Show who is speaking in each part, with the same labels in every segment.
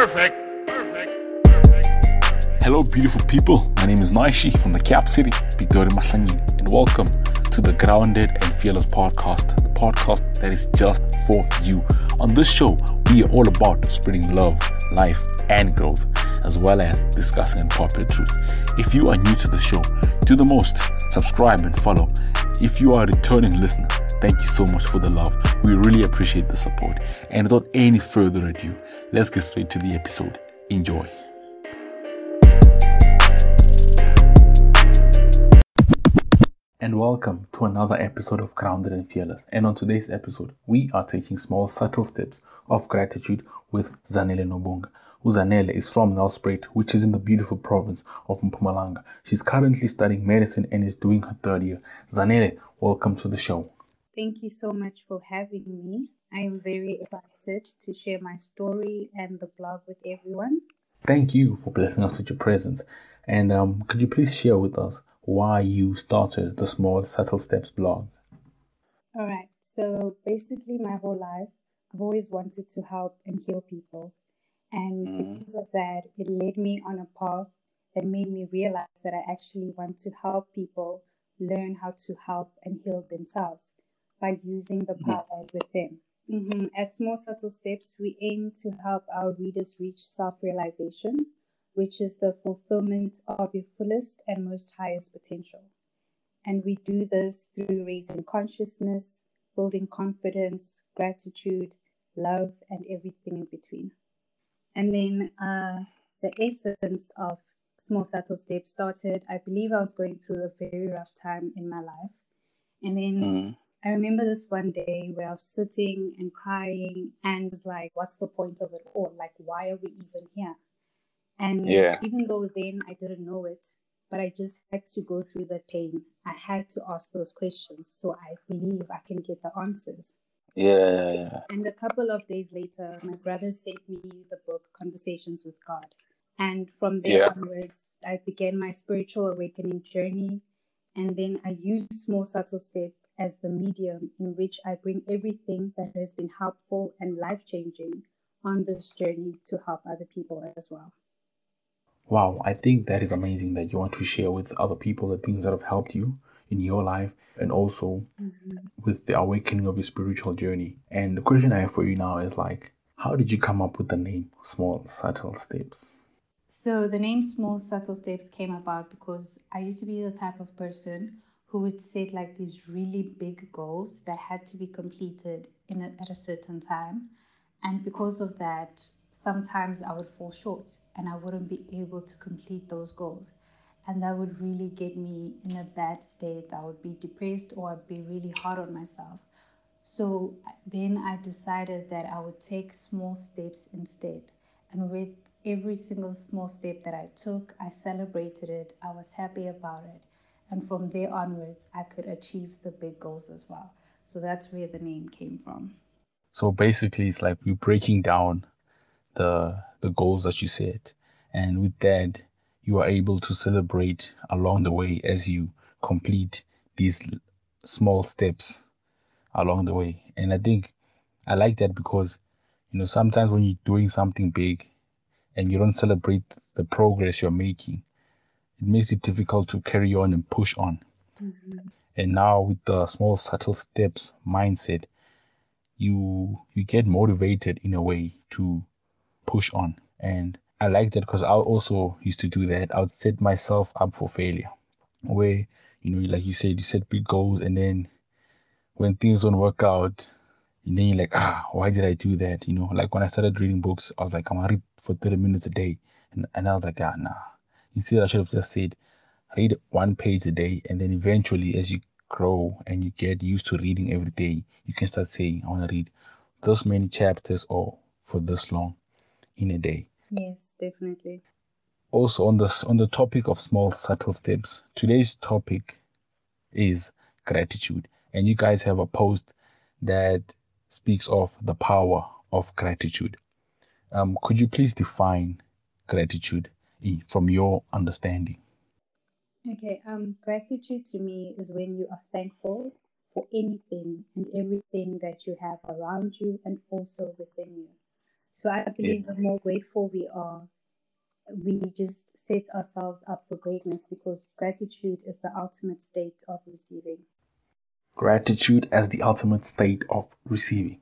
Speaker 1: Perfect. Perfect. Perfect.
Speaker 2: Hello, beautiful people. My name is Naishi from the Cap City, Pitori Maslanyin, and welcome to the Grounded and Fearless podcast, the podcast that is just for you. On this show, we are all about spreading love, life, and growth, as well as discussing unpopular truth. If you are new to the show, do the most, subscribe and follow. If you are a returning listener, thank you so much for the love. We really appreciate the support. And without any further ado, let's get straight to the episode. Enjoy. And welcome to another episode of Grounded and Fearless. And on today's episode, we are taking small, subtle steps of gratitude with Zanele Nobunga. Uzanele is from Nelspruit, which is in the beautiful province of Mpumalanga. She's currently studying medicine and is doing her third year. Zanele, welcome to the show.
Speaker 3: Thank you so much for having me. I am very excited to share my story and the blog with everyone.
Speaker 2: Thank you for blessing us with your presence. And um, could you please share with us why you started the Small Subtle Steps blog?
Speaker 3: All right. So basically, my whole life, I've always wanted to help and heal people. And
Speaker 2: Mm-hmm.
Speaker 3: because of that, it led me on a path that made me realize that I actually want to help people learn how to help and heal themselves by using the
Speaker 2: Mm-hmm.
Speaker 3: power within. Hmm As small, subtle steps, we aim to help our readers reach self realization, which is the fulfillment of your fullest and most highest potential. And we do this through raising consciousness, building confidence, gratitude, love, and everything in between. And then uh, the essence of Small Subtle Steps started, I believe I was going through a very rough time in my life. And then I remember this one day where I was sitting and crying and was like, what's the point of it all? Like, why are we even here? And
Speaker 4: Yeah.
Speaker 3: even though then I didn't know it, but I just had to go through that pain. I had to ask those questions so I believe I can get the answers.
Speaker 4: Yeah, yeah.
Speaker 3: And a couple of days later, my brother sent me the book Conversations with God. And from there
Speaker 4: Yeah.
Speaker 3: onwards, I began my spiritual awakening journey. And then I used Small Subtle Step as the medium in which I bring everything that has been helpful and life changing on this journey to help other people as well.
Speaker 2: Wow, I think that is amazing that you want to share with other people the things that have helped you in your life and also mm-hmm. with the awakening of your spiritual journey. And the question I have for you now is like, how did you come up with the name Small Subtle Steps?
Speaker 3: So the name Small Subtle Steps came about because I used to be the type of person who would set like these really big goals that had to be completed in a, at a certain time. And because of that, sometimes I would fall short and I wouldn't be able to complete those goals. And that would really get me in a bad state. I would be depressed or I'd be really hard on myself. So then I decided that I would take small steps instead. And with every single small step that I took, I celebrated it, I was happy about it. And from there onwards, I could achieve the big goals as well. So that's where the name came from.
Speaker 2: So basically, it's like you're breaking down the the goals that you set, and with that, you are able to celebrate along the way as you complete these small steps along the way. And I think I like that because you know sometimes when you're doing something big and you don't celebrate the progress you're making, it makes it difficult to carry on and push on. And now with the small subtle steps mindset, you you get motivated in a way to push on. And I like that because I also used to do that. I would set myself up for failure, where you know, like you said, you set big goals, and then when things don't work out, and then you're like, ah, why did I do that? You know, like when I started reading books, I was like, I'm gonna read for 30 minutes a day, and, and I was like, ah, nah. Instead, I should have just said, read one page a day, and then eventually, as you grow and you get used to reading every day, you can start saying, I want to read this many chapters or for this long in a day.
Speaker 3: Yes, definitely.
Speaker 2: Also on this on the topic of small subtle steps, today's topic is gratitude. And you guys have a post that speaks of the power of gratitude. Um, could you please define gratitude from your understanding?
Speaker 3: Okay, um, gratitude to me is when you are thankful for anything and everything that you have around you and also within you. So I believe the more grateful we are, we just set ourselves up for greatness because gratitude is the ultimate state of receiving.
Speaker 2: Gratitude as the ultimate state of receiving.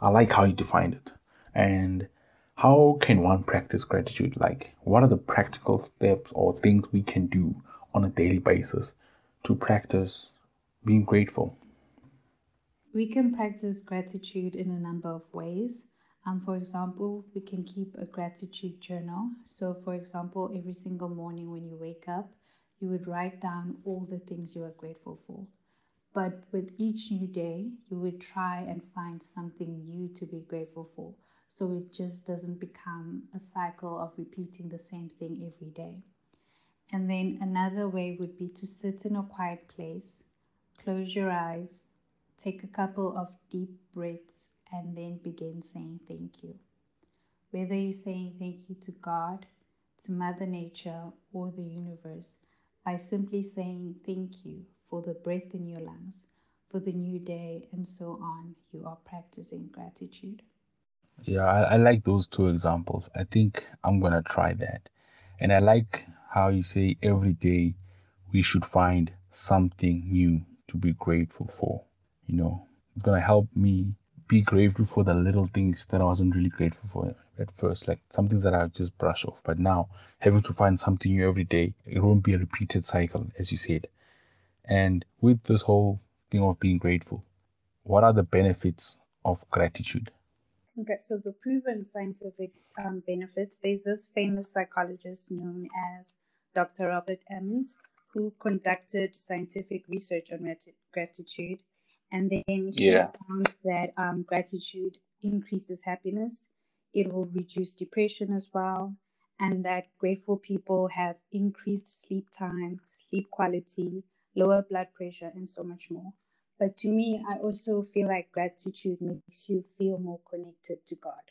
Speaker 2: I like how you defined it. And how can one practice gratitude? Like, what are the practical steps or things we can do on a daily basis to practice being grateful?
Speaker 3: We can practice gratitude in a number of ways. Um, for example, we can keep a gratitude journal. So, for example, every single morning when you wake up, you would write down all the things you are grateful for. But with each new day, you would try and find something new to be grateful for. So it just doesn't become a cycle of repeating the same thing every day. And then another way would be to sit in a quiet place, close your eyes, take a couple of deep breaths, and then begin saying thank you. Whether you're saying thank you to God, to Mother Nature, or the universe, by simply saying thank you for the breath in your lungs, for the new day, and so on, you are practicing gratitude.
Speaker 2: Yeah, I, I like those two examples. I think I'm gonna try that. And I like how you say every day we should find something new to be grateful for. You know, it's gonna help me be grateful for the little things that I wasn't really grateful for at first, like some things that I just brush off. But now having to find something new every day, it won't be a repeated cycle, as you said. And with this whole thing of being grateful, what are the benefits of gratitude?
Speaker 3: Okay, so the proven scientific um, benefits, there's this famous psychologist known as Dr. Robert Emmons who conducted scientific research on grat- gratitude. And then he
Speaker 2: Yeah.
Speaker 3: found that um, gratitude increases happiness, it will reduce depression as well, and that grateful people have increased sleep time, sleep quality, lower blood pressure, and so much more. But to me, I also feel like gratitude makes you feel more connected to God.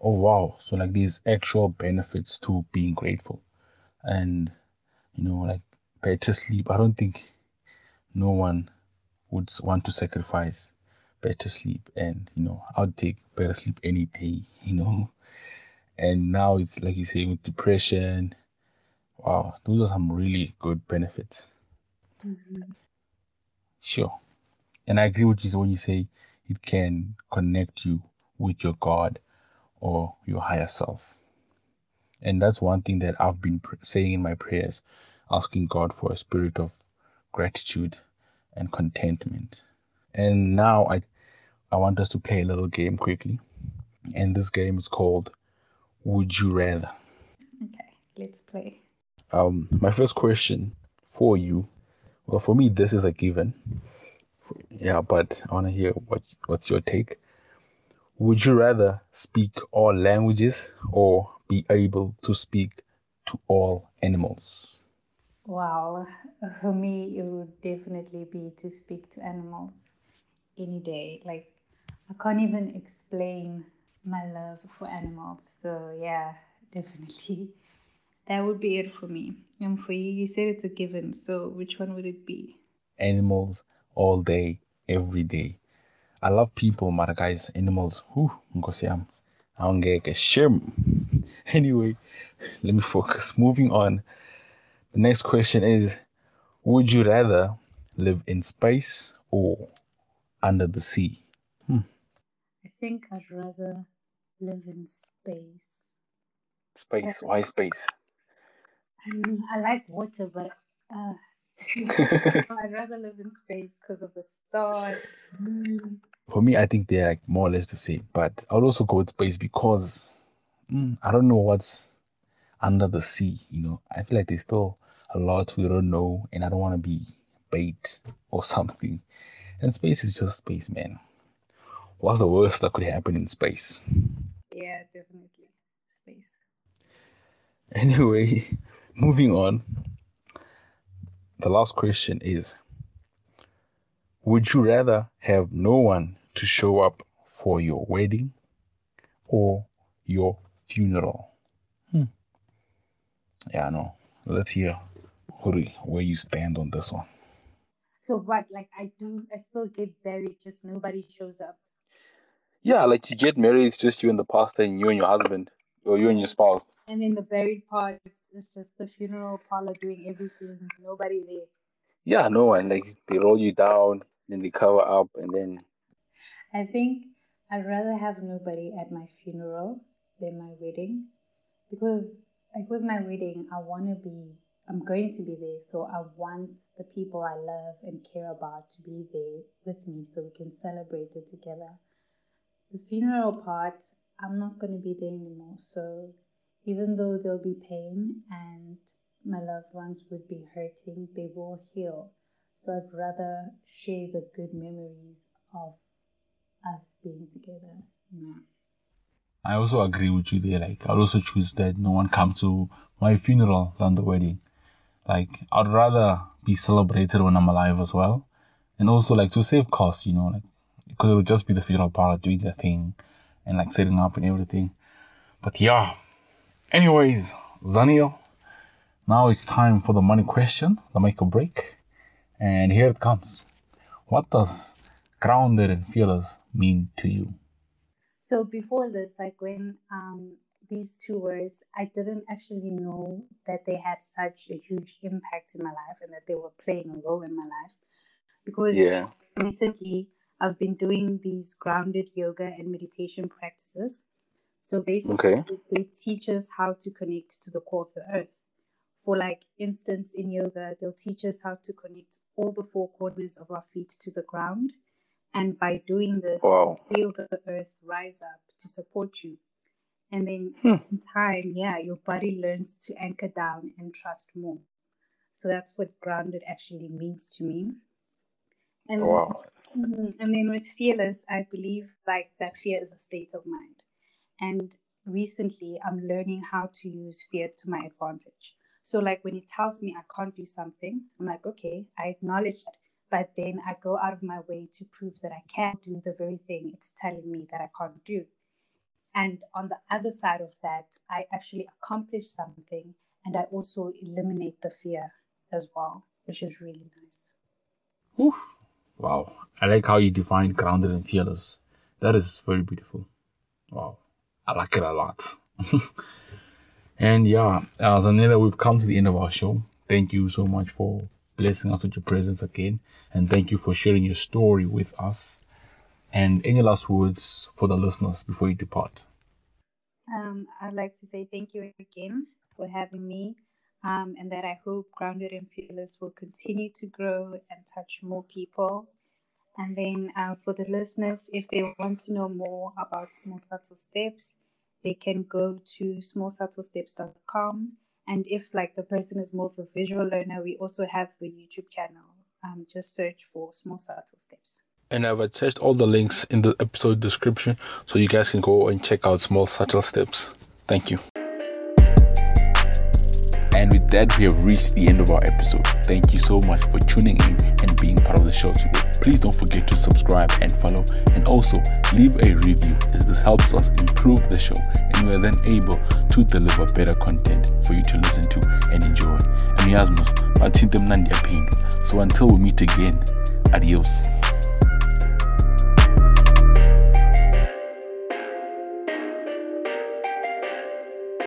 Speaker 2: Oh wow, so like these actual benefits to being grateful. And you know, like better sleep. I don't think no one would want to sacrifice better sleep and you know, I'll take better sleep any day, you know. And now it's like you say with depression. Wow, those are some really good benefits. Mm-hmm. Sure. And I agree with you when you say it can connect you with your God or your higher self. And that's one thing that I've been saying in my prayers, asking God for a spirit of gratitude and contentment. And now I, I want us to play a little game quickly. And this game is called Would You Rather?
Speaker 3: Okay, let's play.
Speaker 2: Um, my first question for you, well, for me, this is a given. Yeah, but I want to hear what what's your take. Would you rather speak all languages or be able to speak to all animals?
Speaker 3: Well, for me, it would definitely be to speak to animals any day. Like, I can't even explain my love for animals. So, yeah, definitely. That would be it for me. And for you, you said it's a given. So, which one would it be?
Speaker 2: Animals all day, every day. I love people, but guys, animals, whew, nkosi yami, awungeke shim. Anyway, let me focus. Moving on. The next question is Would you rather live in space or under the sea?
Speaker 3: I think I'd rather live in space.
Speaker 2: Space. Why space?
Speaker 3: I mean, I like water, but uh, I'd rather live in space because of the stars.
Speaker 2: For me, I think they're like more or less the same, but I would also go with space because mm, I don't know what's under the sea. You know, I feel like there's still a lot we don't know, and I don't want to be bait or something. And space is just space, man. What's the worst that could happen in space?
Speaker 3: Yeah, definitely. Space.
Speaker 2: Anyway, moving on. The last question is Would you rather have no one to show up for your wedding or your funeral? Hmm. Yeah, I know. Let's hear Huri, where you stand on this one.
Speaker 3: So what? Like I do, I still get buried, just nobody shows up.
Speaker 2: Yeah, like you get married, it's just you and the pastor and you and your husband, or you and your spouse.
Speaker 3: And then the buried part, it's, it's just the funeral parlor doing everything. Nobody there.
Speaker 2: Yeah, no one. Like they roll you down, then they cover up, and then
Speaker 3: I think I'd rather have nobody at my funeral than my wedding because, like, with my wedding, I want to be, I'm going to be there. So I want the people I love and care about to be there with me so we can celebrate it together. The funeral part, I'm not going to be there anymore. So even though there'll be pain and my loved ones would be hurting, they will heal. So I'd rather share the good memories of us being together. Yeah.
Speaker 2: I also agree with you there. Like, I'd also choose that no one come to my funeral than the wedding. Like, I'd rather be celebrated when I'm alive as well. And also, like, to save costs, you know, like, because it would just be the funeral parlor doing their thing and, like, setting up and everything. But yeah. Anyways, Zanele, now it's time for the money question, the make or break. And here it comes. What does grounded and fearless mean to you?
Speaker 3: So before this, like when um, these two words, I didn't actually know that they had such a huge impact in my life and that they were playing a role in my life. Because
Speaker 2: Yeah.
Speaker 3: recently I've been doing these grounded yoga and meditation practices. So basically,
Speaker 2: Okay.
Speaker 3: they teach us how to connect to the core of the earth. For like instance, in yoga, they'll teach us how to connect all the four corners of our feet to the ground. And by doing this,
Speaker 2: Wow.
Speaker 3: feel the earth rise up to support you. And then
Speaker 2: Hmm.
Speaker 3: in time, yeah, your body learns to anchor down and trust more. So that's what grounded actually means to me. And
Speaker 2: Wow.
Speaker 3: Mhm. And then with fearless, I believe like that fear is a state of mind. And recently, I'm learning how to use fear to my advantage. So, like when it tells me I can't do something, I'm like, okay, I acknowledge that. But then I go out of my way to prove that I can do the very thing it's telling me that I can't do. And on the other side of that, I actually accomplish something and I also eliminate the fear as well, which is really nice.
Speaker 2: Wow. I like how you define grounded and fearless. That is very beautiful. Wow. I like it a lot. and yeah, uh, Zanele, we've come to the end of our show. Thank you so much for blessing us with your presence again. And thank you for sharing your story with us. And any last words for the listeners before you depart?
Speaker 3: Um, I'd like to say thank you again for having me, um, and that I hope Grounded and Fearless will continue to grow and touch more people. And then uh, for the listeners, if they want to know more about Small Subtle Steps, they can go to smallsubtlesteps.com. And if like the person is more of a visual learner, we also have a YouTube channel. Um, just search for Small Subtle Steps.
Speaker 2: And I've attached all the links in the episode description so you guys can go and check out Small Subtle Steps. Thank you. And with that, we have reached the end of our episode. Thank you so much for tuning in and being part of the show today. Please don't forget to subscribe and follow, and also leave a review as this helps us improve the show, and we are then able to deliver better content for you to listen to and enjoy. And so until we meet again, adios.